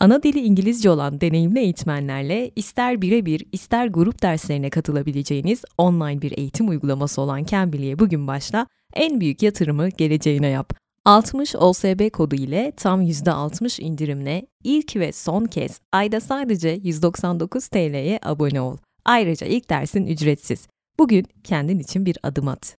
Ana dili İngilizce olan deneyimli eğitmenlerle ister birebir ister grup derslerine katılabileceğiniz online bir eğitim uygulaması olan Cambly'e bugün başla, en büyük yatırımı geleceğine yap. 60 OSB kodu ile tam %60 indirimle ilk ve son kez ayda sadece 199 TL'ye abone ol. Ayrıca ilk dersin ücretsiz. Bugün kendin için bir adım at.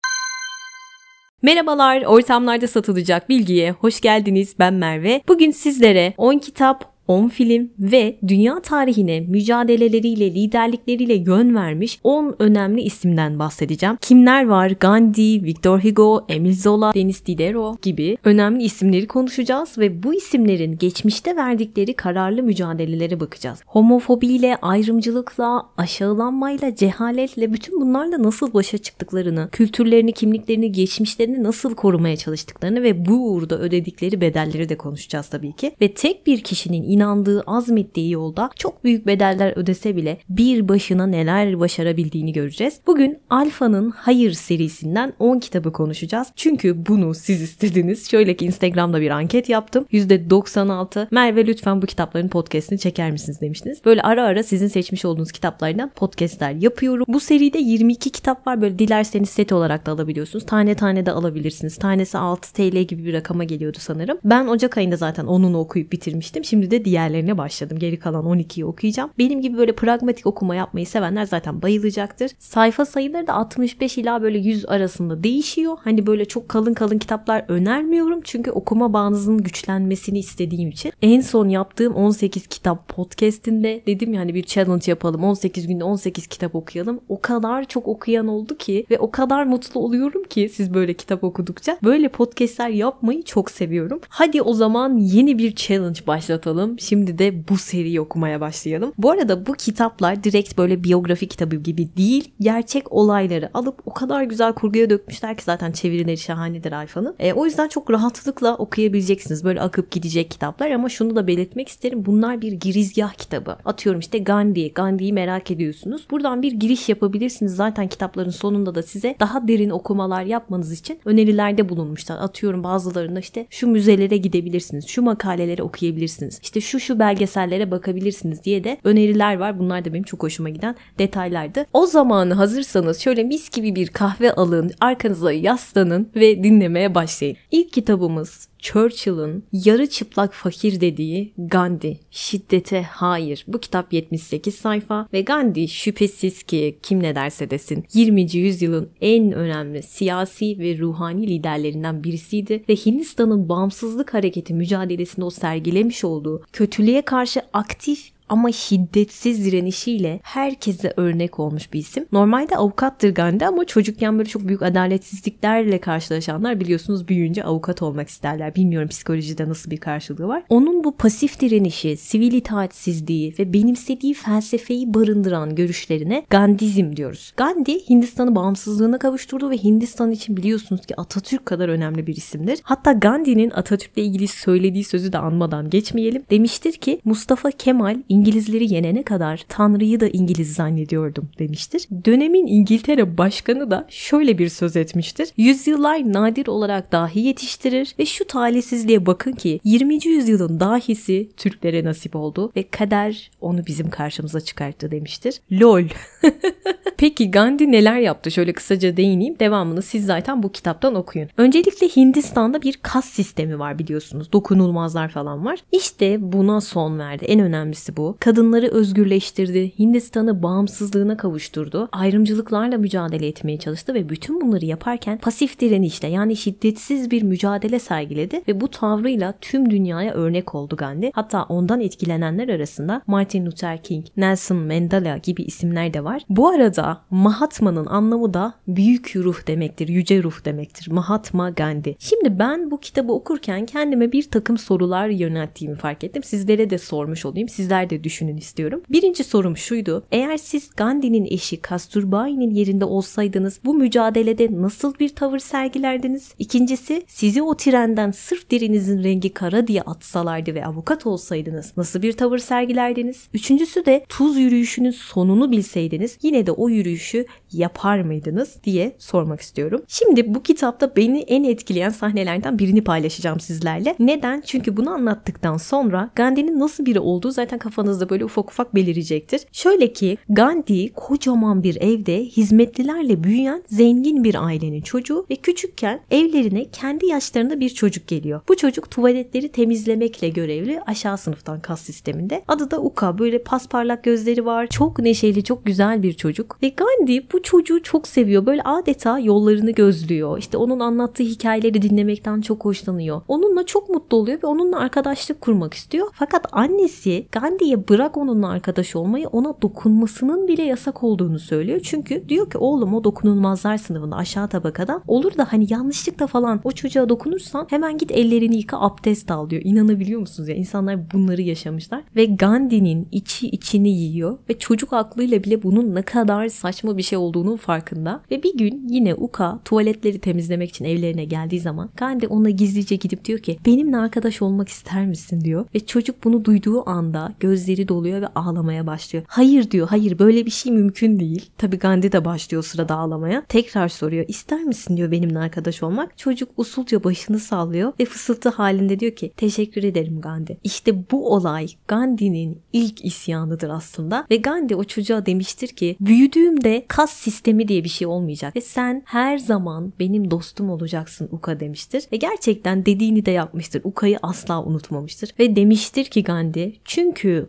Merhabalar, ortamlarda satılacak bilgiye hoş geldiniz. Ben Merve. Bugün sizlere 10 kitap, 10 film ve dünya tarihine mücadeleleriyle, liderlikleriyle yön vermiş 10 önemli isimden bahsedeceğim. Kimler var? Gandhi, Victor Hugo, Emile Zola, Denis Diderot gibi önemli isimleri konuşacağız ve bu isimlerin geçmişte verdikleri kararlı mücadelelere bakacağız. Homofobiyle, ayrımcılıkla, aşağılanmayla, cehaletle bütün bunlarla nasıl başa çıktıklarını, kültürlerini, kimliklerini, geçmişlerini nasıl korumaya çalıştıklarını ve bu uğurda ödedikleri bedelleri de konuşacağız tabii ki. Ve tek bir kişinin inandığı, azmettiği yolda çok büyük bedeller ödese bile bir başına neler başarabildiğini göreceğiz. Bugün Alfa'nın Hayır serisinden 10 kitabı konuşacağız. Çünkü bunu siz istediniz. Şöyle ki Instagram'da bir anket yaptım. %96 Merve lütfen bu kitapların podcastini çeker misiniz demiştiniz. Böyle ara ara sizin seçmiş olduğunuz kitaplardan podcastler yapıyorum. Bu seride 22 kitap var. Böyle dilerseniz set olarak da alabiliyorsunuz. Tane tane de alabilirsiniz. Tanesi 6 TL gibi bir rakama geliyordu sanırım. Ben Ocak ayında zaten onunu okuyup bitirmiştim. Şimdi de diğerlerine başladım. Geri kalan 12'yi okuyacağım. Benim gibi böyle pragmatik okuma yapmayı sevenler zaten bayılacaktır. Sayfa sayıları da 65 ila böyle 100 arasında değişiyor. Hani böyle çok kalın kalın kitaplar önermiyorum. Çünkü okuma bağınızın güçlenmesini istediğim için. En son yaptığım 18 kitap podcastinde dedim yani bir challenge yapalım. 18 günde 18 kitap okuyalım. O kadar çok okuyan oldu ki ve o kadar mutlu oluyorum ki siz böyle kitap okudukça. Böyle podcastler yapmayı çok seviyorum. Hadi o zaman yeni bir challenge başlatalım. Şimdi de bu seriyi okumaya başlayalım. Bu arada bu kitaplar direkt böyle biyografi kitabı gibi değil. Gerçek olayları alıp o kadar güzel kurguya dökmüşler ki zaten çevirileri şahanedir Alfa'nın. E, o yüzden çok rahatlıkla okuyabileceksiniz. Böyle akıp gidecek kitaplar ama şunu da belirtmek isterim. Bunlar bir girizgah kitabı. Atıyorum işte Gandhi. Gandhi'yi merak ediyorsunuz. Buradan bir giriş yapabilirsiniz. Zaten kitapların sonunda da size daha derin okumalar yapmanız için önerilerde bulunmuşlar. Atıyorum bazılarında işte şu müzelere gidebilirsiniz. Şu makaleleri okuyabilirsiniz. İşte şu şu belgesellere bakabilirsiniz diye de öneriler var. Bunlar da benim çok hoşuma giden detaylardı. O zamanı hazırsanız şöyle mis gibi bir kahve alın, arkanıza yaslanın ve dinlemeye başlayın. İlk kitabımız Churchill'ın yarı çıplak fakir dediği Gandhi, şiddete hayır. Bu kitap 78 sayfa ve Gandhi şüphesiz ki kim ne derse desin 20. yüzyılın en önemli siyasi ve ruhani liderlerinden birisiydi ve Hindistan'ın bağımsızlık hareketi mücadelesinde o sergilemiş olduğu kötülüğe karşı aktif ama şiddetsiz direnişiyle herkese örnek olmuş bir isim. Normalde avukattır Gandhi ama çocukken böyle çok büyük adaletsizliklerle karşılaşanlar biliyorsunuz büyüyünce avukat olmak isterler. Bilmiyorum psikolojide nasıl bir karşılığı var. Onun bu pasif direnişi, sivil itaatsizliği ve benimsediği felsefeyi barındıran görüşlerine Gandizm diyoruz. Gandhi Hindistan'ı bağımsızlığına kavuşturdu ve Hindistan için biliyorsunuz ki Atatürk kadar önemli bir isimdir. Hatta Gandhi'nin Atatürk'le ilgili söylediği sözü de anmadan geçmeyelim. Demiştir ki Mustafa Kemal İngilizleri yenene kadar Tanrı'yı da İngiliz zannediyordum demiştir. Dönemin İngiltere başkanı da şöyle bir söz etmiştir. Yüzyıllar nadir olarak dahi yetiştirir ve şu talihsizliğe bakın ki 20. yüzyılın dahisi Türklere nasip oldu ve kader onu bizim karşımıza çıkarttı demiştir. Lol. Peki Gandhi neler yaptı? Şöyle kısaca değineyim. Devamını siz zaten bu kitaptan okuyun. Öncelikle Hindistan'da bir kas sistemi var biliyorsunuz. Dokunulmazlar falan var. İşte buna son verdi. En önemlisi bu. Kadınları özgürleştirdi. Hindistan'ı bağımsızlığına kavuşturdu. Ayrımcılıklarla mücadele etmeye çalıştı ve bütün bunları yaparken pasif direnişle yani şiddetsiz bir mücadele sergiledi ve bu tavrıyla tüm dünyaya örnek oldu Gandhi. Hatta ondan etkilenenler arasında Martin Luther King, Nelson Mandela gibi isimler de var. Bu arada Mahatma'nın anlamı da büyük ruh demektir, yüce ruh demektir. Mahatma Gandhi. Şimdi ben bu kitabı okurken kendime bir takım sorular yönelttiğimi fark ettim. Sizlere de sormuş olayım. Sizler de düşünün istiyorum. Birinci sorum şuydu. Eğer siz Gandhi'nin eşi Kasturbai'nin yerinde olsaydınız bu mücadelede nasıl bir tavır sergilerdiniz? İkincisi sizi o trenden sırf derinizin rengi kara diye atsalardı ve avukat olsaydınız nasıl bir tavır sergilerdiniz? Üçüncüsü de tuz yürüyüşünün sonunu bilseydiniz yine de o yürüyüşü yapar mıydınız diye sormak istiyorum. Şimdi bu kitapta beni en etkileyen sahnelerden birini paylaşacağım sizlerle. Neden? Çünkü bunu anlattıktan sonra Gandhi'nin nasıl biri olduğu zaten kafanızda böyle ufak ufak belirecektir. Şöyle ki Gandhi kocaman bir evde hizmetlilerle büyüyen zengin bir ailenin çocuğu ve küçükken evlerine kendi yaşlarında bir çocuk geliyor. Bu çocuk tuvaletleri temizlemekle görevli aşağı sınıftan kas sisteminde. Adı da Uka. Böyle pasparlak gözleri var. Çok neşeli, çok güzel bir çocuk. Ve Gandhi bu çocuğu çok seviyor. Böyle adeta yollarını gözlüyor. İşte onun anlattığı hikayeleri dinlemekten çok hoşlanıyor. Onunla çok mutlu oluyor ve onunla arkadaşlık kurmak istiyor. Fakat annesi Gandhi'ye bırak onunla arkadaş olmayı ona dokunmasının bile yasak olduğunu söylüyor. Çünkü diyor ki oğlum o dokunulmazlar sınıfında aşağı tabakadan olur da hani yanlışlıkla falan o çocuğa dokunursan hemen git ellerini yıka abdest al diyor. İnanabiliyor musunuz ya? İnsanlar bunları yaşamışlar ve Gandhi'nin içi içini yiyor ve çocuk aklıyla bile bunun ne kadar saçma bir şey olduğunun farkında. Ve bir gün yine Uka tuvaletleri temizlemek için evlerine geldiği zaman Gandhi ona gizlice gidip diyor ki benimle arkadaş olmak ister misin diyor. Ve çocuk bunu duyduğu anda gözleri doluyor ve ağlamaya başlıyor. Hayır diyor hayır böyle bir şey mümkün değil. Tabi Gandhi de başlıyor sırada ağlamaya. Tekrar soruyor ister misin diyor benimle arkadaş olmak. Çocuk usulca başını sallıyor ve fısıltı halinde diyor ki teşekkür ederim Gandhi. İşte bu olay Gandhi'nin ilk isyanıdır aslında. Ve Gandhi o çocuğa demiştir ki büyüdüğümde kas sistemi diye bir şey olmayacak. Ve sen her zaman benim dostum olacaksın Uka demiştir. Ve gerçekten dediğini de yapmıştır. Uka'yı asla unutmamıştır. Ve demiştir ki Gandhi çünkü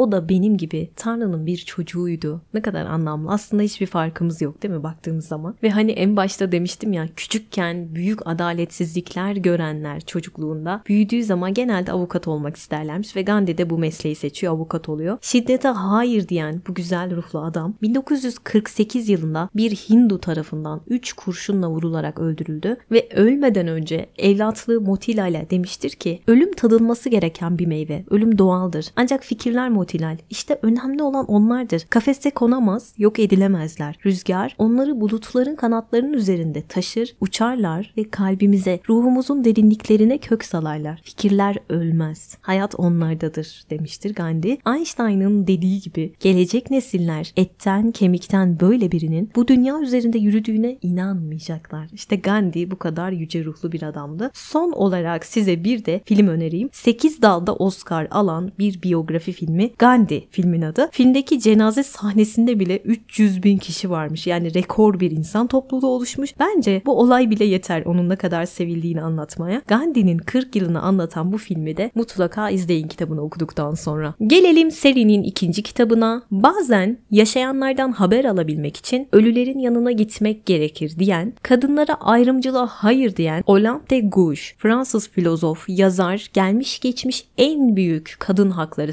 o da benim gibi Tanrı'nın bir çocuğuydu. Ne kadar anlamlı. Aslında hiçbir farkımız yok değil mi baktığımız zaman? Ve hani en başta demiştim ya küçükken büyük adaletsizlikler görenler çocukluğunda büyüdüğü zaman genelde avukat olmak isterlermiş ve Gandhi de bu mesleği seçiyor avukat oluyor. Şiddete hayır diyen bu güzel ruhlu adam 1948 yılında bir Hindu tarafından 3 kurşunla vurularak öldürüldü ve ölmeden önce evlatlığı Motila ile demiştir ki ölüm tadılması gereken bir meyve. Ölüm doğaldır. Ancak fikirler Motilal. İşte önemli olan onlardır. Kafeste konamaz, yok edilemezler. Rüzgar onları bulutların kanatlarının üzerinde taşır, uçarlar ve kalbimize, ruhumuzun derinliklerine kök salarlar. Fikirler ölmez. Hayat onlardadır demiştir Gandhi. Einstein'ın dediği gibi gelecek nesiller etten kemikten böyle birinin bu dünya üzerinde yürüdüğüne inanmayacaklar. İşte Gandhi bu kadar yüce ruhlu bir adamdı. Son olarak size bir de film önereyim. 8 dalda Oscar alan bir biyografi filmi Gandhi filmin adı. Filmdeki cenaze sahnesinde bile 300 bin kişi varmış. Yani rekor bir insan topluluğu oluşmuş. Bence bu olay bile yeter onun ne kadar sevildiğini anlatmaya. Gandhi'nin 40 yılını anlatan bu filmi de mutlaka izleyin kitabını okuduktan sonra. Gelelim serinin ikinci kitabına. Bazen yaşayanlardan haber alabilmek için ölülerin yanına gitmek gerekir diyen, kadınlara ayrımcılığa hayır diyen Olympe de Gouges, Fransız filozof, yazar, gelmiş geçmiş en büyük kadın hakları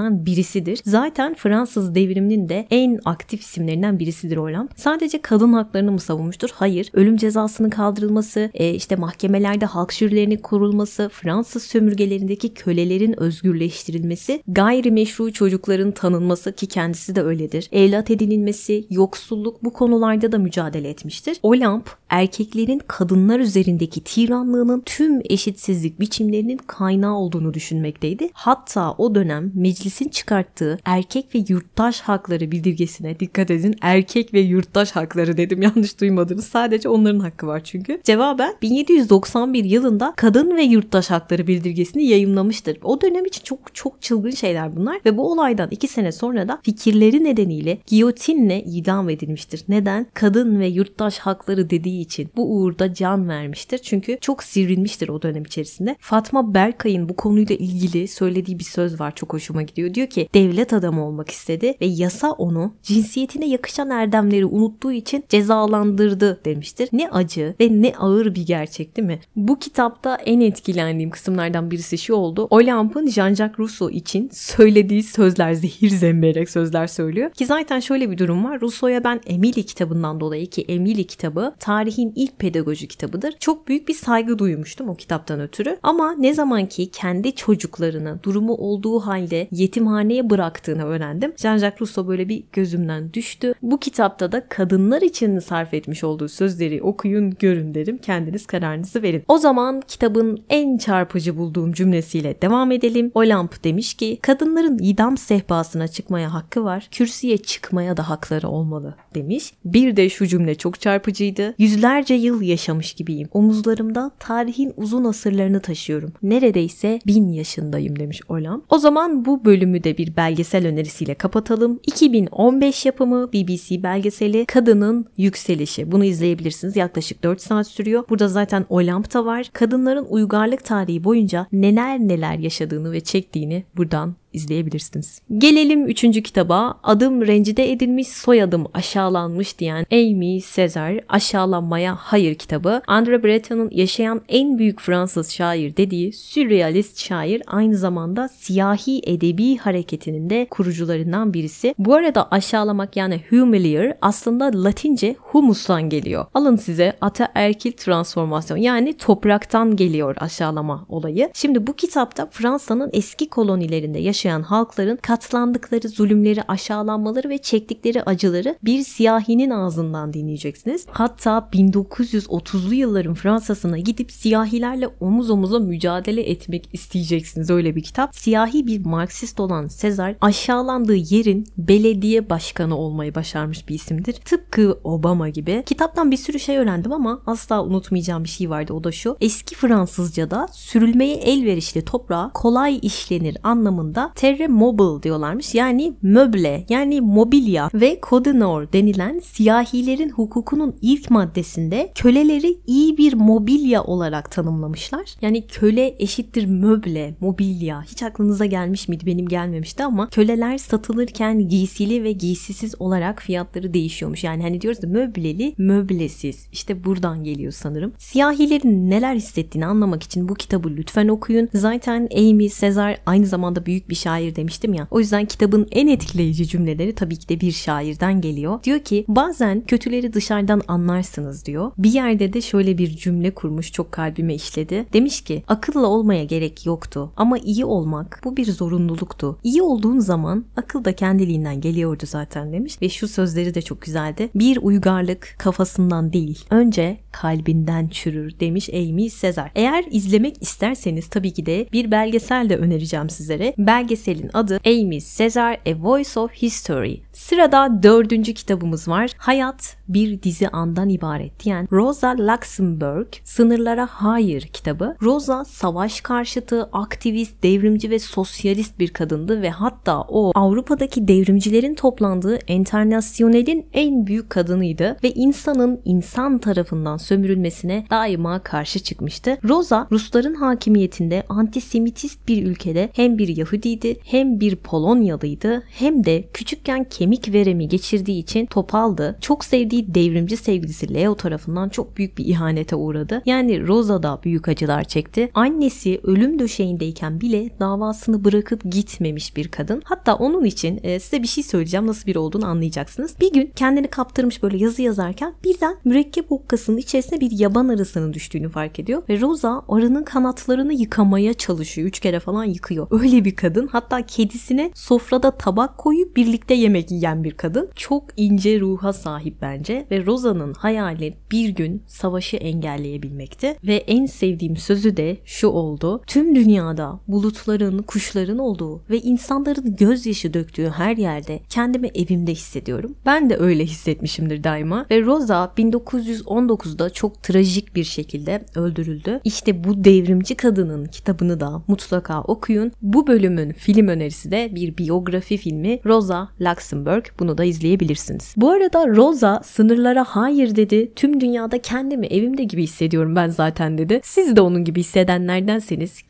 savunucularından birisidir. Zaten Fransız devriminin de en aktif isimlerinden birisidir Olympe. Sadece kadın haklarını mı savunmuştur? Hayır. Ölüm cezasının kaldırılması, e, işte mahkemelerde halk jürilerinin kurulması, Fransız sömürgelerindeki kölelerin özgürleştirilmesi, gayrimeşru çocukların tanınması ki kendisi de öyledir. Evlat edinilmesi, yoksulluk bu konularda da mücadele etmiştir. Olympe erkeklerin kadınlar üzerindeki tiranlığının tüm eşitsizlik biçimlerinin kaynağı olduğunu düşünmekteydi. Hatta o dönem meclisin çıkarttığı erkek ve yurttaş hakları bildirgesine dikkat edin. Erkek ve yurttaş hakları dedim yanlış duymadınız. Sadece onların hakkı var çünkü. Cevaben 1791 yılında kadın ve yurttaş hakları bildirgesini yayınlamıştır. O dönem için çok çok çılgın şeyler bunlar ve bu olaydan iki sene sonra da fikirleri nedeniyle giyotinle idam edilmiştir. Neden? Kadın ve yurttaş hakları dediği için bu uğurda can vermiştir. Çünkü çok sivrilmiştir o dönem içerisinde. Fatma Berkay'ın bu konuyla ilgili söylediği bir söz var çok hoşuma gidiyor. Diyor ki devlet adamı olmak istedi ve yasa onu cinsiyetine yakışan erdemleri unuttuğu için cezalandırdı demiştir. Ne acı ve ne ağır bir gerçek değil mi? Bu kitapta en etkilendiğim kısımlardan birisi şu oldu. Olympe'ın Jean-Jacques Rousseau için söylediği sözler zehir zemberek sözler söylüyor. Ki zaten şöyle bir durum var. Rousseau'ya ben Emily kitabından dolayı ki Emily kitabı tarihin ilk pedagoji kitabıdır. Çok büyük bir saygı duymuştum o kitaptan ötürü. Ama ne zaman ki kendi çocuklarını durumu olduğu halde yetimhaneye bıraktığını öğrendim. Jean-Jacques Rousseau böyle bir gözümden düştü. Bu kitapta da kadınlar için sarf etmiş olduğu sözleri okuyun görün derim. Kendiniz kararınızı verin. O zaman kitabın en çarpıcı bulduğum cümlesiyle devam edelim. Olamp demiş ki kadınların idam sehpasına çıkmaya hakkı var. Kürsüye çıkmaya da hakları olmalı demiş. Bir de şu cümle çok çarpıcıydı. Yüzlerce yıl yaşamış gibiyim. Omuzlarımda tarihin uzun asırlarını taşıyorum. Neredeyse bin yaşındayım demiş Olamp. O zaman bu bölümü de bir belgesel önerisiyle kapatalım. 2015 yapımı BBC belgeseli Kadının Yükselişi. Bunu izleyebilirsiniz. Yaklaşık 4 saat sürüyor. Burada zaten Olamp da var. Kadınların uygarlık tarihi boyunca neler neler yaşadığını ve çektiğini buradan izleyebilirsiniz. Gelelim üçüncü kitaba. Adım rencide edilmiş, soyadım aşağılanmış diyen Amy Cesar Aşağılanmaya Hayır kitabı. Andre Breton'un yaşayan en büyük Fransız şair dediği sürrealist şair aynı zamanda siyahi edebi hareketinin de kurucularından birisi. Bu arada aşağılamak yani humiliar aslında Latince humustan geliyor. Alın size ataerkil transformasyon yani topraktan geliyor aşağılama olayı. Şimdi bu kitapta Fransa'nın eski kolonilerinde yaşayan yaşayan halkların katlandıkları zulümleri, aşağılanmaları ve çektikleri acıları bir siyahinin ağzından dinleyeceksiniz. Hatta 1930'lu yılların Fransa'sına gidip siyahilerle omuz omuza mücadele etmek isteyeceksiniz. Öyle bir kitap. Siyahi bir Marksist olan Sezar aşağılandığı yerin belediye başkanı olmayı başarmış bir isimdir. Tıpkı Obama gibi. Kitaptan bir sürü şey öğrendim ama asla unutmayacağım bir şey vardı. O da şu. Eski Fransızca'da sürülmeye elverişli toprağa kolay işlenir anlamında terre mobile diyorlarmış. Yani möble yani mobilya ve kodinor denilen siyahilerin hukukunun ilk maddesinde köleleri iyi bir mobilya olarak tanımlamışlar. Yani köle eşittir möble, mobilya. Hiç aklınıza gelmiş miydi? Benim gelmemişti ama köleler satılırken giysili ve giysisiz olarak fiyatları değişiyormuş. Yani hani diyoruz da möbleli, möblesiz. İşte buradan geliyor sanırım. Siyahilerin neler hissettiğini anlamak için bu kitabı lütfen okuyun. Zaten Amy Cesar aynı zamanda büyük bir şair demiştim ya. O yüzden kitabın en etkileyici cümleleri tabii ki de bir şairden geliyor. Diyor ki bazen kötüleri dışarıdan anlarsınız diyor. Bir yerde de şöyle bir cümle kurmuş çok kalbime işledi. Demiş ki akılla olmaya gerek yoktu ama iyi olmak bu bir zorunluluktu. İyi olduğun zaman akıl da kendiliğinden geliyordu zaten demiş ve şu sözleri de çok güzeldi. Bir uygarlık kafasından değil önce kalbinden çürür demiş Amy Sezar. Eğer izlemek isterseniz tabii ki de bir belgesel de önereceğim sizlere. Belgeselin adı Amy Cesar A Voice of History. Sırada dördüncü kitabımız var. Hayat bir dizi andan ibaret diyen Rosa Luxemburg Sınırlara Hayır kitabı. Rosa savaş karşıtı, aktivist, devrimci ve sosyalist bir kadındı ve hatta o Avrupa'daki devrimcilerin toplandığı Enternasyonel'in en büyük kadınıydı ve insanın insan tarafından sömürülmesine daima karşı çıkmıştı. Rosa Rusların hakimiyetinde antisemitist bir ülkede hem bir Yahudiydi hem bir Polonyalıydı hem de küçükken kemik veremi geçirdiği için topaldı. Çok sevdiği devrimci sevgilisi Leo tarafından çok büyük bir ihanete uğradı. Yani Rosa da büyük acılar çekti. Annesi ölüm döşeğindeyken bile davasını bırakıp gitmemiş bir kadın. Hatta onun için e, size bir şey söyleyeceğim nasıl bir olduğunu anlayacaksınız. Bir gün kendini kaptırmış böyle yazı yazarken birden mürekkep okkasının içerisine bir yaban arısının düştüğünü fark ediyor ve Rosa arının kanatlarını yıkamaya çalışıyor. Üç kere falan yıkıyor. Öyle bir kadın. Hatta kedisine sofrada tabak koyup birlikte yemek yiyen bir kadın. Çok ince ruha sahip bence ve Rosa'nın hayali bir gün savaşı engelleyebilmekti ve en sevdiğim sözü de şu oldu. Tüm dünyada bulutların, kuşların olduğu ve insanların gözyaşı döktüğü her yerde kendimi evimde hissediyorum. Ben de öyle hissetmişimdir daima ve Rosa 1919'da çok trajik bir şekilde öldürüldü. İşte bu devrimci kadının kitabını da mutlaka okuyun. Bu bölümün film önerisi de bir biyografi filmi Rosa Luxemburg. Bunu da izleyebilirsiniz. Bu arada Rosa sınırlara hayır dedi. Tüm dünyada kendimi evimde gibi hissediyorum ben zaten dedi. Siz de onun gibi hissedenlerdenseniz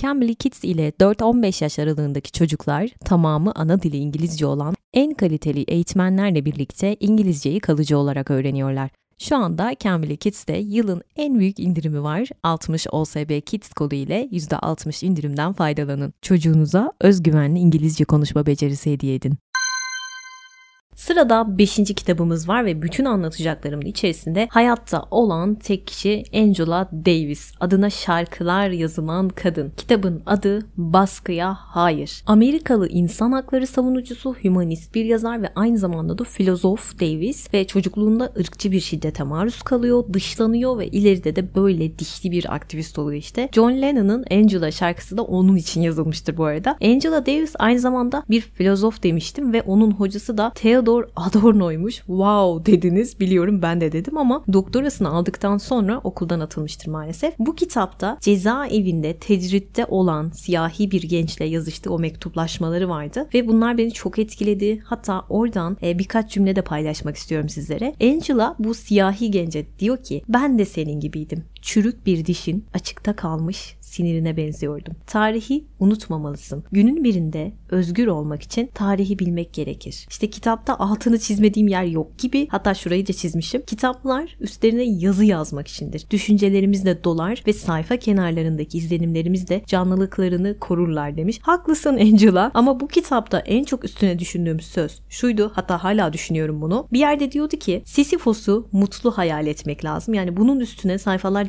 Cambly Kids ile 4-15 yaş aralığındaki çocuklar tamamı ana dili İngilizce olan en kaliteli eğitmenlerle birlikte İngilizceyi kalıcı olarak öğreniyorlar. Şu anda Cambly Kids'te yılın en büyük indirimi var. 60 OSB Kids kodu ile %60 indirimden faydalanın. Çocuğunuza özgüvenli İngilizce konuşma becerisi hediye edin. Sırada 5. kitabımız var ve bütün anlatacaklarımın içerisinde hayatta olan tek kişi Angela Davis. Adına şarkılar yazılan kadın. Kitabın adı Baskıya Hayır. Amerikalı insan hakları savunucusu, hümanist bir yazar ve aynı zamanda da filozof Davis ve çocukluğunda ırkçı bir şiddete maruz kalıyor, dışlanıyor ve ileride de böyle dişli bir aktivist oluyor işte. John Lennon'ın Angela şarkısı da onun için yazılmıştır bu arada. Angela Davis aynı zamanda bir filozof demiştim ve onun hocası da Theodor Adorno'ymuş. Wow dediniz biliyorum ben de dedim ama doktorasını aldıktan sonra okuldan atılmıştır maalesef. Bu kitapta cezaevinde tecritte olan siyahi bir gençle yazıştığı o mektuplaşmaları vardı ve bunlar beni çok etkiledi. Hatta oradan e, birkaç cümle de paylaşmak istiyorum sizlere. Angela bu siyahi gence diyor ki ben de senin gibiydim. Çürük bir dişin açıkta kalmış sinirine benziyordum. Tarihi unutmamalısın. Günün birinde özgür olmak için tarihi bilmek gerekir. İşte kitapta altını çizmediğim yer yok gibi. Hatta şurayı da çizmişim. Kitaplar üstlerine yazı yazmak içindir. Düşüncelerimiz de dolar ve sayfa kenarlarındaki izlenimlerimiz de canlılıklarını korurlar demiş. Haklısın Angela ama bu kitapta en çok üstüne düşündüğüm söz şuydu. Hatta hala düşünüyorum bunu. Bir yerde diyordu ki Sisyphos'u mutlu hayal etmek lazım. Yani bunun üstüne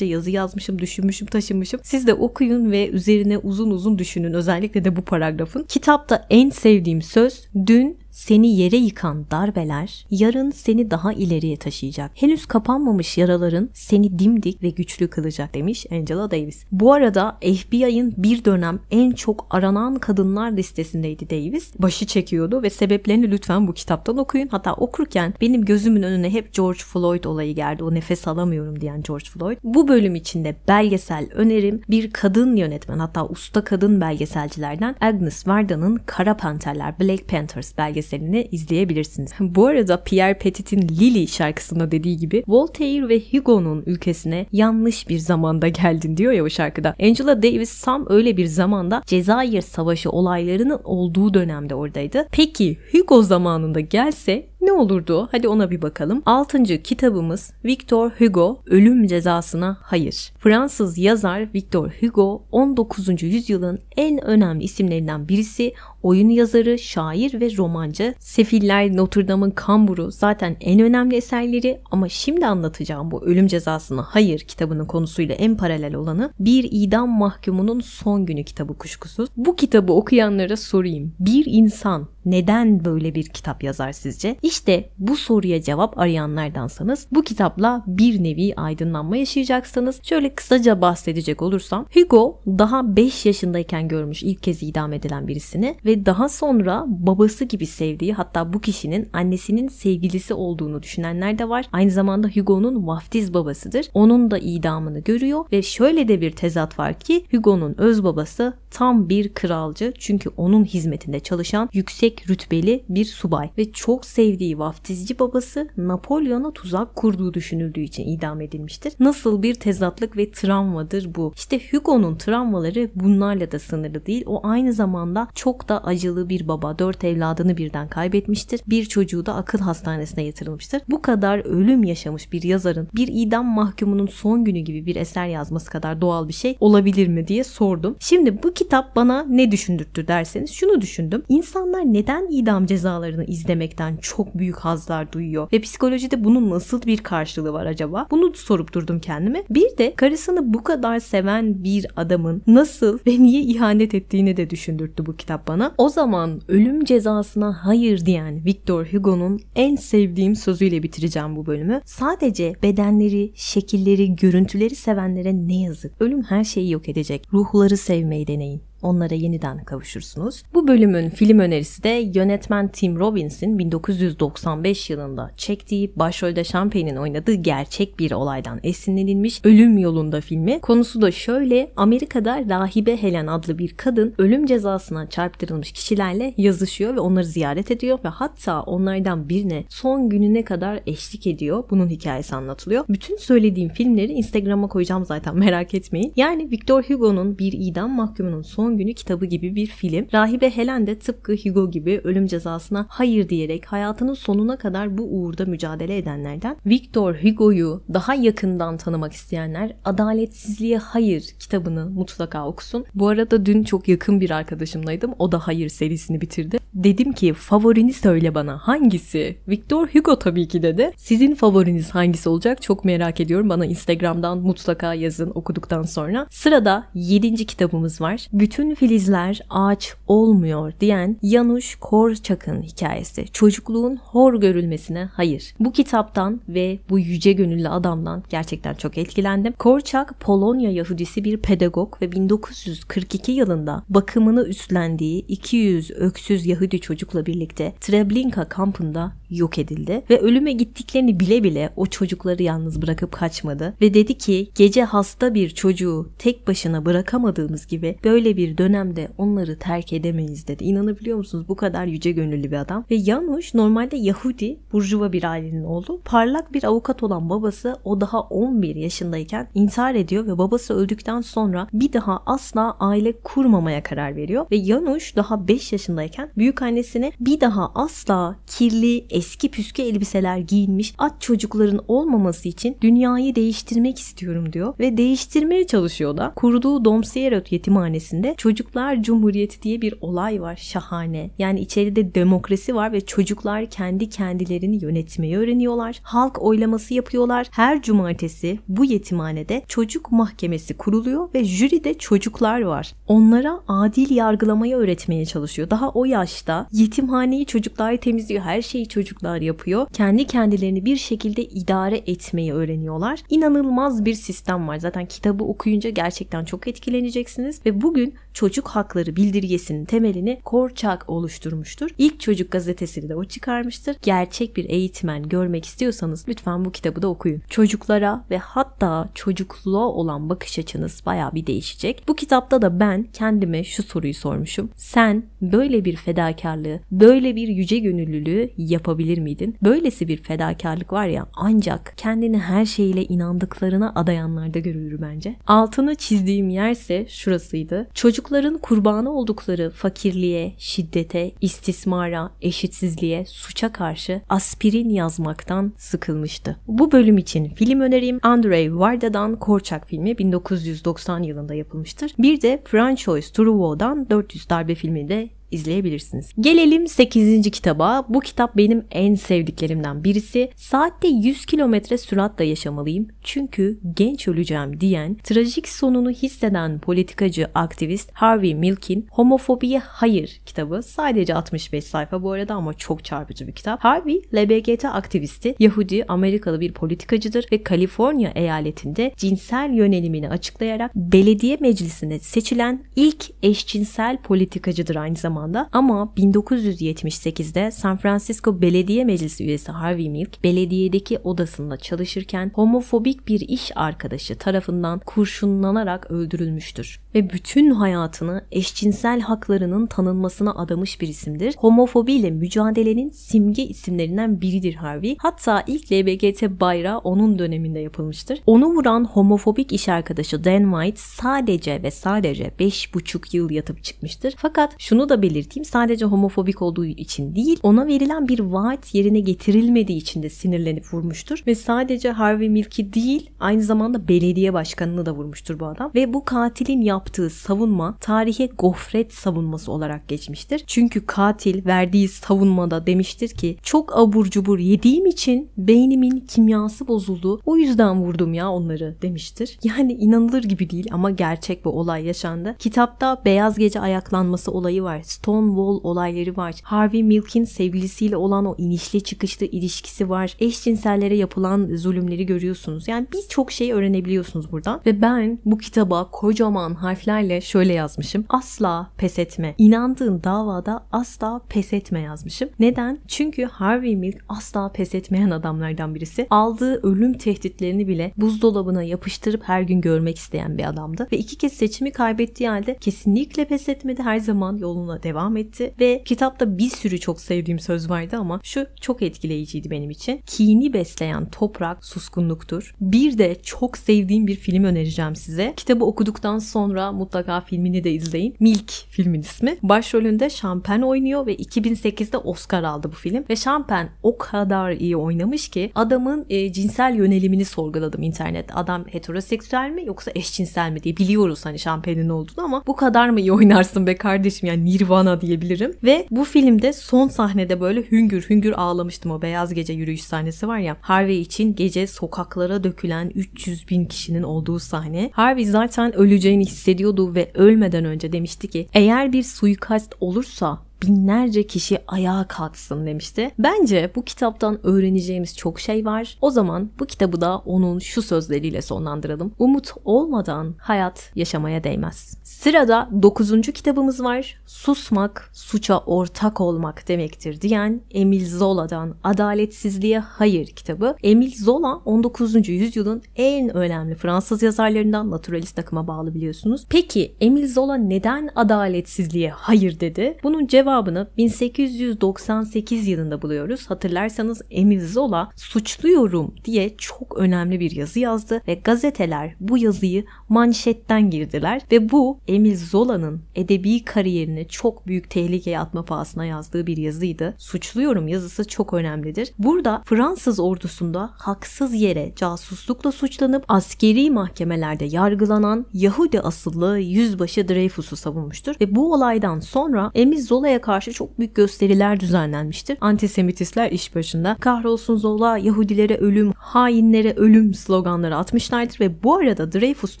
sayfalarca yazı yazmışım, düşünmüşüm, taşımışım. Siz de okuyun ve üzerine uzun uzun düşünün. Özellikle de bu paragrafın. Kitapta en sevdiğim söz dün seni yere yıkan darbeler yarın seni daha ileriye taşıyacak. Henüz kapanmamış yaraların seni dimdik ve güçlü kılacak demiş Angela Davis. Bu arada FBI'ın bir dönem en çok aranan kadınlar listesindeydi Davis. Başı çekiyordu ve sebeplerini lütfen bu kitaptan okuyun. Hatta okurken benim gözümün önüne hep George Floyd olayı geldi. O nefes alamıyorum diyen George Floyd. Bu bölüm içinde belgesel önerim bir kadın yönetmen hatta usta kadın belgeselcilerden Agnes Varda'nın Kara Panterler Black Panthers belgeseli belgeselini izleyebilirsiniz. Bu arada Pierre Petit'in Lily şarkısında dediği gibi Voltaire ve Hugo'nun ülkesine yanlış bir zamanda geldin diyor ya o şarkıda. Angela Davis tam öyle bir zamanda Cezayir Savaşı olaylarının olduğu dönemde oradaydı. Peki Hugo zamanında gelse ne olurdu? Hadi ona bir bakalım. Altıncı kitabımız Victor Hugo Ölüm Cezasına Hayır. Fransız yazar Victor Hugo 19. yüzyılın en önemli isimlerinden birisi oyun yazarı, şair ve romancı. Sefiller, Notre Dame'ın Kamburu zaten en önemli eserleri ama şimdi anlatacağım bu Ölüm Cezasına Hayır kitabının konusuyla en paralel olanı bir idam mahkumunun son günü kitabı kuşkusuz. Bu kitabı okuyanlara sorayım. Bir insan neden böyle bir kitap yazar sizce? İşte bu soruya cevap arayanlardansanız bu kitapla bir nevi aydınlanma yaşayacaksınız. Şöyle kısaca bahsedecek olursam Hugo daha 5 yaşındayken görmüş ilk kez idam edilen birisini ve daha sonra babası gibi sevdiği hatta bu kişinin annesinin sevgilisi olduğunu düşünenler de var. Aynı zamanda Hugo'nun vaftiz babasıdır. Onun da idamını görüyor ve şöyle de bir tezat var ki Hugo'nun öz babası tam bir kralcı çünkü onun hizmetinde çalışan yüksek rütbeli bir subay ve çok sevdiği vaftizci babası Napolyon'a tuzak kurduğu düşünüldüğü için idam edilmiştir. Nasıl bir tezatlık ve travmadır bu? İşte Hugo'nun travmaları bunlarla da sınırlı değil. O aynı zamanda çok da acılı bir baba. Dört evladını birden kaybetmiştir. Bir çocuğu da akıl hastanesine yatırılmıştır. Bu kadar ölüm yaşamış bir yazarın bir idam mahkumunun son günü gibi bir eser yazması kadar doğal bir şey olabilir mi diye sordum. Şimdi bu kitap bana ne düşündürttü derseniz şunu düşündüm. İnsanlar neden idam cezalarını izlemekten çok büyük hazlar duyuyor ve psikolojide bunun nasıl bir karşılığı var acaba? Bunu sorup durdum kendime. Bir de karısını bu kadar seven bir adamın nasıl ve niye ihanet ettiğini de düşündürttü bu kitap bana. O zaman ölüm cezasına hayır diyen Victor Hugo'nun en sevdiğim sözüyle bitireceğim bu bölümü. Sadece bedenleri, şekilleri, görüntüleri sevenlere ne yazık. Ölüm her şeyi yok edecek. Ruhları sevmeyi deneyin onlara yeniden kavuşursunuz. Bu bölümün film önerisi de yönetmen Tim Robbins'in 1995 yılında çektiği başrolde Champagne'in oynadığı gerçek bir olaydan esinlenilmiş Ölüm Yolunda filmi. Konusu da şöyle Amerika'da rahibe Helen adlı bir kadın ölüm cezasına çarptırılmış kişilerle yazışıyor ve onları ziyaret ediyor ve hatta onlardan birine son gününe kadar eşlik ediyor. Bunun hikayesi anlatılıyor. Bütün söylediğim filmleri Instagram'a koyacağım zaten merak etmeyin. Yani Victor Hugo'nun bir idam mahkumunun son Son Günü kitabı gibi bir film. Rahibe Helen de tıpkı Hugo gibi ölüm cezasına hayır diyerek hayatının sonuna kadar bu uğurda mücadele edenlerden. Victor Hugo'yu daha yakından tanımak isteyenler Adaletsizliğe Hayır kitabını mutlaka okusun. Bu arada dün çok yakın bir arkadaşımlaydım. O da Hayır serisini bitirdi. Dedim ki favorini söyle bana hangisi? Victor Hugo tabii ki dedi. Sizin favoriniz hangisi olacak çok merak ediyorum. Bana Instagram'dan mutlaka yazın okuduktan sonra. Sırada 7. kitabımız var. Bütün filizler ağaç olmuyor diyen Janusz Korczak'ın hikayesi. Çocukluğun hor görülmesine hayır. Bu kitaptan ve bu yüce gönüllü adamdan gerçekten çok etkilendim. Korczak Polonya Yahudisi bir pedagog ve 1942 yılında bakımını üstlendiği 200 öksüz Yahudi çocukla birlikte Treblinka kampında yok edildi ve ölüme gittiklerini bile bile o çocukları yalnız bırakıp kaçmadı ve dedi ki gece hasta bir çocuğu tek başına bırakamadığımız gibi böyle bir dönemde onları terk edemeyiz dedi. İnanabiliyor musunuz? Bu kadar yüce gönüllü bir adam. Ve Janusz normalde Yahudi, burjuva bir ailenin oğlu. Parlak bir avukat olan babası o daha 11 yaşındayken intihar ediyor ve babası öldükten sonra bir daha asla aile kurmamaya karar veriyor. Ve Janusz daha 5 yaşındayken büyük annesine bir daha asla kirli, eski püskü elbiseler giyinmiş aç çocukların olmaması için dünyayı değiştirmek istiyorum diyor ve değiştirmeye çalışıyor da. Kurduğu Domsierot yetimhanesinde Çocuklar Cumhuriyeti diye bir olay var şahane. Yani içeride demokrasi var ve çocuklar kendi kendilerini yönetmeyi öğreniyorlar. Halk oylaması yapıyorlar. Her cumartesi bu yetimhanede çocuk mahkemesi kuruluyor ve jüride çocuklar var. Onlara adil yargılamayı öğretmeye çalışıyor. Daha o yaşta yetimhaneyi çocuklar temizliyor. Her şeyi çocuklar yapıyor. Kendi kendilerini bir şekilde idare etmeyi öğreniyorlar. İnanılmaz bir sistem var. Zaten kitabı okuyunca gerçekten çok etkileneceksiniz ve bugün çocuk hakları bildirgesinin temelini Korçak oluşturmuştur. İlk çocuk gazetesini de o çıkarmıştır. Gerçek bir eğitmen görmek istiyorsanız lütfen bu kitabı da okuyun. Çocuklara ve hatta çocukluğa olan bakış açınız baya bir değişecek. Bu kitapta da ben kendime şu soruyu sormuşum. Sen böyle bir fedakarlığı, böyle bir yüce gönüllülüğü yapabilir miydin? Böylesi bir fedakarlık var ya ancak kendini her şeyle inandıklarına adayanlarda görülür bence. Altını çizdiğim yerse şurasıydı. Çocukların kurbanı oldukları fakirliğe, şiddete, istismara, eşitsizliğe, suça karşı aspirin yazmaktan sıkılmıştı. Bu bölüm için film önerim Andrei Varda'dan Korçak filmi 1990 yılında yapılmıştır. Bir de Francois Truffaut'dan 400 darbe filmi de izleyebilirsiniz. Gelelim 8. kitaba. Bu kitap benim en sevdiklerimden birisi. Saatte 100 kilometre süratle yaşamalıyım çünkü genç öleceğim diyen, trajik sonunu hisseden politikacı aktivist Harvey Milk'in Homofobiye Hayır kitabı. Sadece 65 sayfa bu arada ama çok çarpıcı bir kitap. Harvey, LBGT aktivisti, Yahudi, Amerikalı bir politikacıdır ve Kaliforniya eyaletinde cinsel yönelimini açıklayarak belediye meclisine seçilen ilk eşcinsel politikacıdır aynı zamanda zamanda ama 1978'de San Francisco Belediye Meclisi üyesi Harvey Milk belediyedeki odasında çalışırken homofobik bir iş arkadaşı tarafından kurşunlanarak öldürülmüştür. Ve bütün hayatını eşcinsel haklarının tanınmasına adamış bir isimdir. Homofobiyle mücadelenin simge isimlerinden biridir Harvey. Hatta ilk LBGT bayrağı onun döneminde yapılmıştır. Onu vuran homofobik iş arkadaşı Dan White sadece ve sadece 5,5 yıl yatıp çıkmıştır. Fakat şunu da belirteyim sadece homofobik olduğu için değil ona verilen bir vaat yerine getirilmediği için de sinirlenip vurmuştur. Ve sadece Harvey Milk'i değil aynı zamanda belediye başkanını da vurmuştur bu adam. Ve bu katilin yaptığı savunma tarihe gofret savunması olarak geçmiştir. Çünkü katil verdiği savunmada demiştir ki çok abur cubur yediğim için beynimin kimyası bozuldu. O yüzden vurdum ya onları demiştir. Yani inanılır gibi değil ama gerçek bir olay yaşandı. Kitapta beyaz gece ayaklanması olayı var. Stonewall olayları var. Harvey Milk'in sevgilisiyle olan o inişli çıkışlı ilişkisi var. Eşcinsellere yapılan zulümleri görüyorsunuz. Yani birçok şey öğrenebiliyorsunuz buradan. Ve ben bu kitaba kocaman harflerle şöyle yazmışım. Asla pes etme. İnandığın davada asla pes etme yazmışım. Neden? Çünkü Harvey Milk asla pes etmeyen adamlardan birisi. Aldığı ölüm tehditlerini bile buzdolabına yapıştırıp her gün görmek isteyen bir adamdı. Ve iki kez seçimi kaybettiği halde kesinlikle pes etmedi. Her zaman yoluna devam devam etti ve kitapta bir sürü çok sevdiğim söz vardı ama şu çok etkileyiciydi benim için. Kini besleyen toprak suskunluktur. Bir de çok sevdiğim bir film önereceğim size. Kitabı okuduktan sonra mutlaka filmini de izleyin. Milk filmin ismi. Başrolünde Champagne oynuyor ve 2008'de Oscar aldı bu film. Ve Champagne o kadar iyi oynamış ki adamın e, cinsel yönelimini sorguladım internet. Adam heteroseksüel mi yoksa eşcinsel mi diye biliyoruz hani Champagne'in olduğunu ama bu kadar mı iyi oynarsın be kardeşim yani Nirvana diyebilirim. Ve bu filmde son sahnede böyle hüngür hüngür ağlamıştım o beyaz gece yürüyüş sahnesi var ya. Harvey için gece sokaklara dökülen 300 bin kişinin olduğu sahne. Harvey zaten öleceğini hissediyordu ve ölmeden önce demişti ki eğer bir suikast olursa binlerce kişi ayağa kalksın demişti. Bence bu kitaptan öğreneceğimiz çok şey var. O zaman bu kitabı da onun şu sözleriyle sonlandıralım. Umut olmadan hayat yaşamaya değmez. Sırada 9. kitabımız var. Susmak, suça ortak olmak demektir diyen Emil Zola'dan Adaletsizliğe Hayır kitabı. Emil Zola 19. yüzyılın en önemli Fransız yazarlarından naturalist akıma bağlı biliyorsunuz. Peki Emil Zola neden adaletsizliğe hayır dedi? Bunun cevabını 1898 yılında buluyoruz. Hatırlarsanız Emil Zola suçluyorum diye çok önemli bir yazı yazdı ve gazeteler bu yazıyı manşetten girdiler ve bu Emil Zola'nın edebi kariyerini çok büyük tehlikeye atma pahasına yazdığı bir yazıydı. Suçluyorum yazısı çok önemlidir. Burada Fransız ordusunda haksız yere casuslukla suçlanıp askeri mahkemelerde yargılanan Yahudi asıllı yüzbaşı Dreyfus'u savunmuştur ve bu olaydan sonra Emil Zola'ya karşı çok büyük gösteriler düzenlenmiştir. Antisemitistler iş başında kahrolsun Zola, Yahudilere ölüm, hainlere ölüm sloganları atmışlardır ve bu arada Dreyfus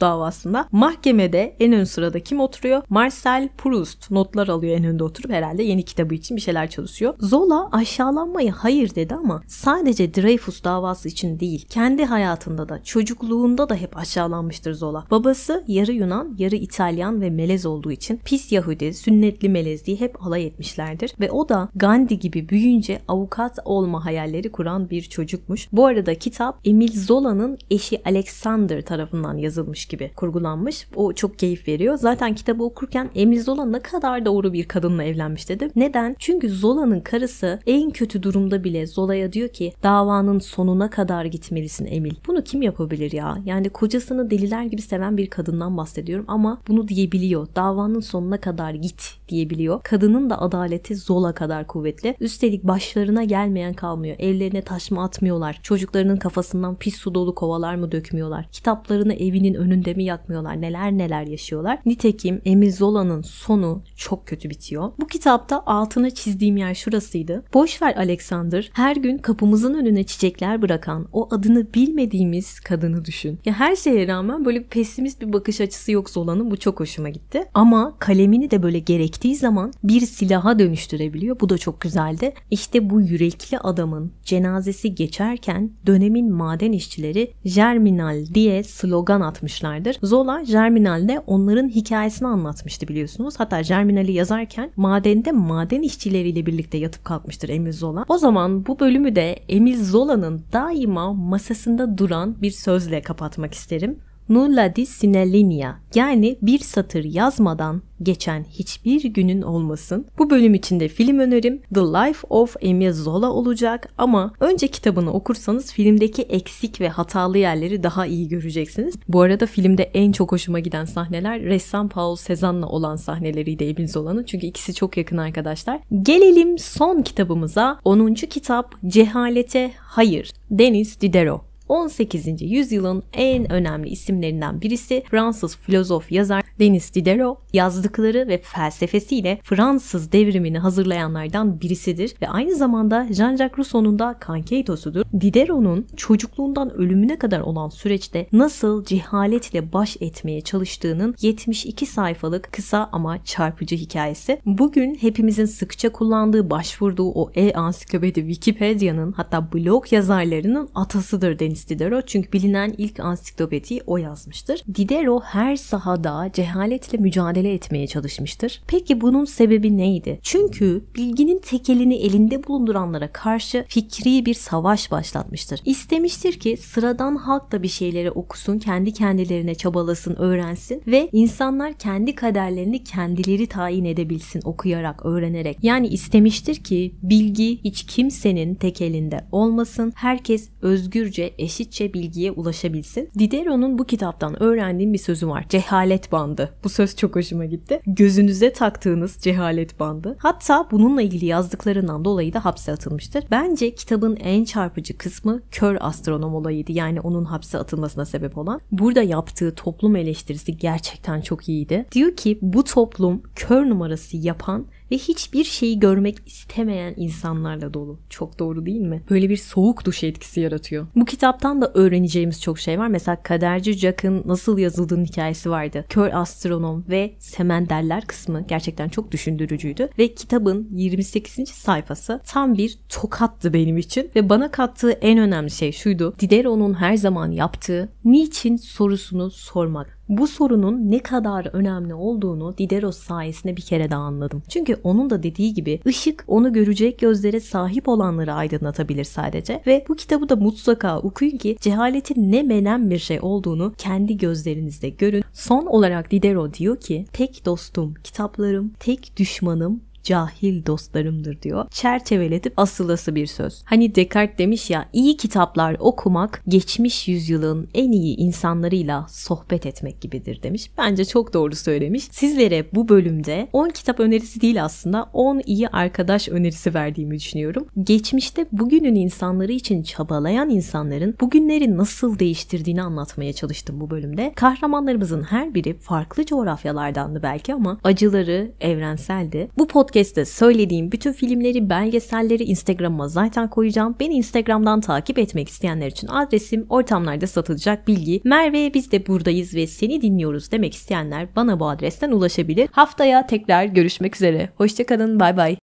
davasında mahkemede en ön sırada kim oturuyor? Marcel Proust notlar alıyor en önde oturup herhalde yeni kitabı için bir şeyler çalışıyor. Zola aşağılanmayı hayır dedi ama sadece Dreyfus davası için değil kendi hayatında da çocukluğunda da hep aşağılanmıştır Zola. Babası yarı Yunan yarı İtalyan ve melez olduğu için pis Yahudi sünnetli melez diye hep alay etmişlerdir ve o da Gandhi gibi büyüyünce avukat olma hayalleri kuran bir çocukmuş. Bu arada kitap Emil Zola'nın eşi Alexander tarafından yazılmış gibi kurgulanmış. O çok keyif veriyor. Zaten kitabı okurken Emil Zola ne kadar doğru bir kadınla evlenmiş dedim. Neden? Çünkü Zola'nın karısı en kötü durumda bile Zola'ya diyor ki davanın sonuna kadar gitmelisin Emil. Bunu kim yapabilir ya? Yani kocasını deliler gibi seven bir kadından bahsediyorum ama bunu diyebiliyor. Davanın sonuna kadar git diyebiliyor. Kadının da adaleti Zola kadar kuvvetli. Üstelik başlarına gelmeyen kalmıyor. Evlerine taş mı atmıyorlar? Çocuklarının kafasından pis su dolu kovalar mı dökmüyorlar? Kitaplarını evinin önünde mi yakmıyorlar? Neler neler yaşıyorlar. Nitekim Emil Zola'nın sonu çok kötü bitiyor. Bu kitapta altına çizdiğim yer şurasıydı. Boşver Alexander. Her gün kapımızın önüne çiçekler bırakan o adını bilmediğimiz kadını düşün. Ya her şeye rağmen böyle pesimist bir bakış açısı yok Zola'nın. Bu çok hoşuma gitti. Ama kalemini de böyle gerektiği zaman bir silaha dönüştürebiliyor. Bu da çok güzeldi. İşte bu yürekli adamın cenazesi geçerken dönemin maden işçileri Germinal diye slogan atmışlardır. Zola Germinal'de onların hikayesini anlatmıştı biliyorsunuz. Hatta Germinal'i yazarken madende maden işçileriyle birlikte yatıp kalkmıştır Emil Zola. O zaman bu bölümü de Emil Zola'nın daima masasında duran bir sözle kapatmak isterim. Nulla di sine linea yani bir satır yazmadan geçen hiçbir günün olmasın. Bu bölüm içinde film önerim The Life of Emile Zola olacak ama önce kitabını okursanız filmdeki eksik ve hatalı yerleri daha iyi göreceksiniz. Bu arada filmde en çok hoşuma giden sahneler ressam Paul Cézanne'la olan sahneleriydi Emile Zola'nın çünkü ikisi çok yakın arkadaşlar. Gelelim son kitabımıza 10. kitap Cehalete Hayır Denis Diderot 18. yüzyılın en önemli isimlerinden birisi Fransız filozof yazar Denis Diderot yazdıkları ve felsefesiyle Fransız devrimini hazırlayanlardan birisidir ve aynı zamanda Jean-Jacques Rousseau'nun da kankeytosudur. Diderot'un çocukluğundan ölümüne kadar olan süreçte nasıl cehaletle baş etmeye çalıştığının 72 sayfalık kısa ama çarpıcı hikayesi. Bugün hepimizin sıkça kullandığı, başvurduğu o e-ansiklopedi Wikipedia'nın hatta blog yazarlarının atasıdır Denis Diderot. Çünkü bilinen ilk ansiklopediyi o yazmıştır. Diderot her sahada cehaletle mücadele etmeye çalışmıştır. Peki bunun sebebi neydi? Çünkü bilginin tekelini elinde bulunduranlara karşı fikri bir savaş başlatmıştır. İstemiştir ki sıradan halk da bir şeyleri okusun, kendi kendilerine çabalasın, öğrensin ve insanlar kendi kaderlerini kendileri tayin edebilsin okuyarak, öğrenerek. Yani istemiştir ki bilgi hiç kimsenin tek elinde olmasın. Herkes özgürce, eşitçe bilgiye ulaşabilsin. Diderot'un bu kitaptan öğrendiğim bir sözü var. Cehalet bandı. Bu söz çok hoşuma gitti. Gözünüze taktığınız cehalet bandı. Hatta bununla ilgili yazdıklarından dolayı da hapse atılmıştır. Bence kitabın en çarpıcı kısmı kör astronom olayıydı. Yani onun hapse atılmasına sebep olan. Burada yaptığı toplum eleştirisi gerçekten çok iyiydi. Diyor ki bu toplum kör numarası yapan ve hiçbir şeyi görmek istemeyen insanlarla dolu. Çok doğru değil mi? Böyle bir soğuk duş etkisi yaratıyor. Bu kitaptan da öğreneceğimiz çok şey var. Mesela Kaderci Jack'ın nasıl yazıldığının hikayesi vardı. Kör astronom ve semenderler kısmı gerçekten çok düşündürücüydü. Ve kitabın 28. sayfası tam bir tokattı benim için. Ve bana kattığı en önemli şey şuydu. Diderot'un her zaman yaptığı niçin sorusunu sormak. Bu sorunun ne kadar önemli olduğunu Diderot sayesinde bir kere daha anladım. Çünkü onun da dediği gibi ışık onu görecek gözlere sahip olanları aydınlatabilir sadece ve bu kitabı da mutlaka okuyun ki cehaletin ne menen bir şey olduğunu kendi gözlerinizde görün. Son olarak Diderot diyor ki tek dostum kitaplarım, tek düşmanım cahil dostlarımdır diyor. Çerçeveletip asılası bir söz. Hani Descartes demiş ya iyi kitaplar okumak geçmiş yüzyılın en iyi insanlarıyla sohbet etmek gibidir demiş. Bence çok doğru söylemiş. Sizlere bu bölümde 10 kitap önerisi değil aslında 10 iyi arkadaş önerisi verdiğimi düşünüyorum. Geçmişte bugünün insanları için çabalayan insanların bugünleri nasıl değiştirdiğini anlatmaya çalıştım bu bölümde. Kahramanlarımızın her biri farklı coğrafyalardandı belki ama acıları evrenseldi. Bu podcast podcast'te söylediğim bütün filmleri, belgeselleri Instagram'a zaten koyacağım. Beni Instagram'dan takip etmek isteyenler için adresim ortamlarda satılacak bilgi. Merve biz de buradayız ve seni dinliyoruz demek isteyenler bana bu adresten ulaşabilir. Haftaya tekrar görüşmek üzere. Hoşçakalın bay bay.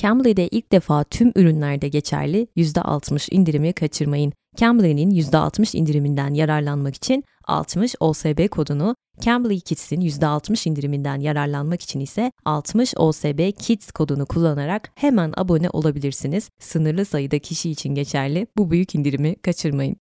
Cambly'de ilk defa tüm ürünlerde geçerli %60 indirimi kaçırmayın. Cambly'nin %60 indiriminden yararlanmak için 60 OSB kodunu, Cambly Kids'in %60 indiriminden yararlanmak için ise 60 OSB Kids kodunu kullanarak hemen abone olabilirsiniz. Sınırlı sayıda kişi için geçerli. Bu büyük indirimi kaçırmayın.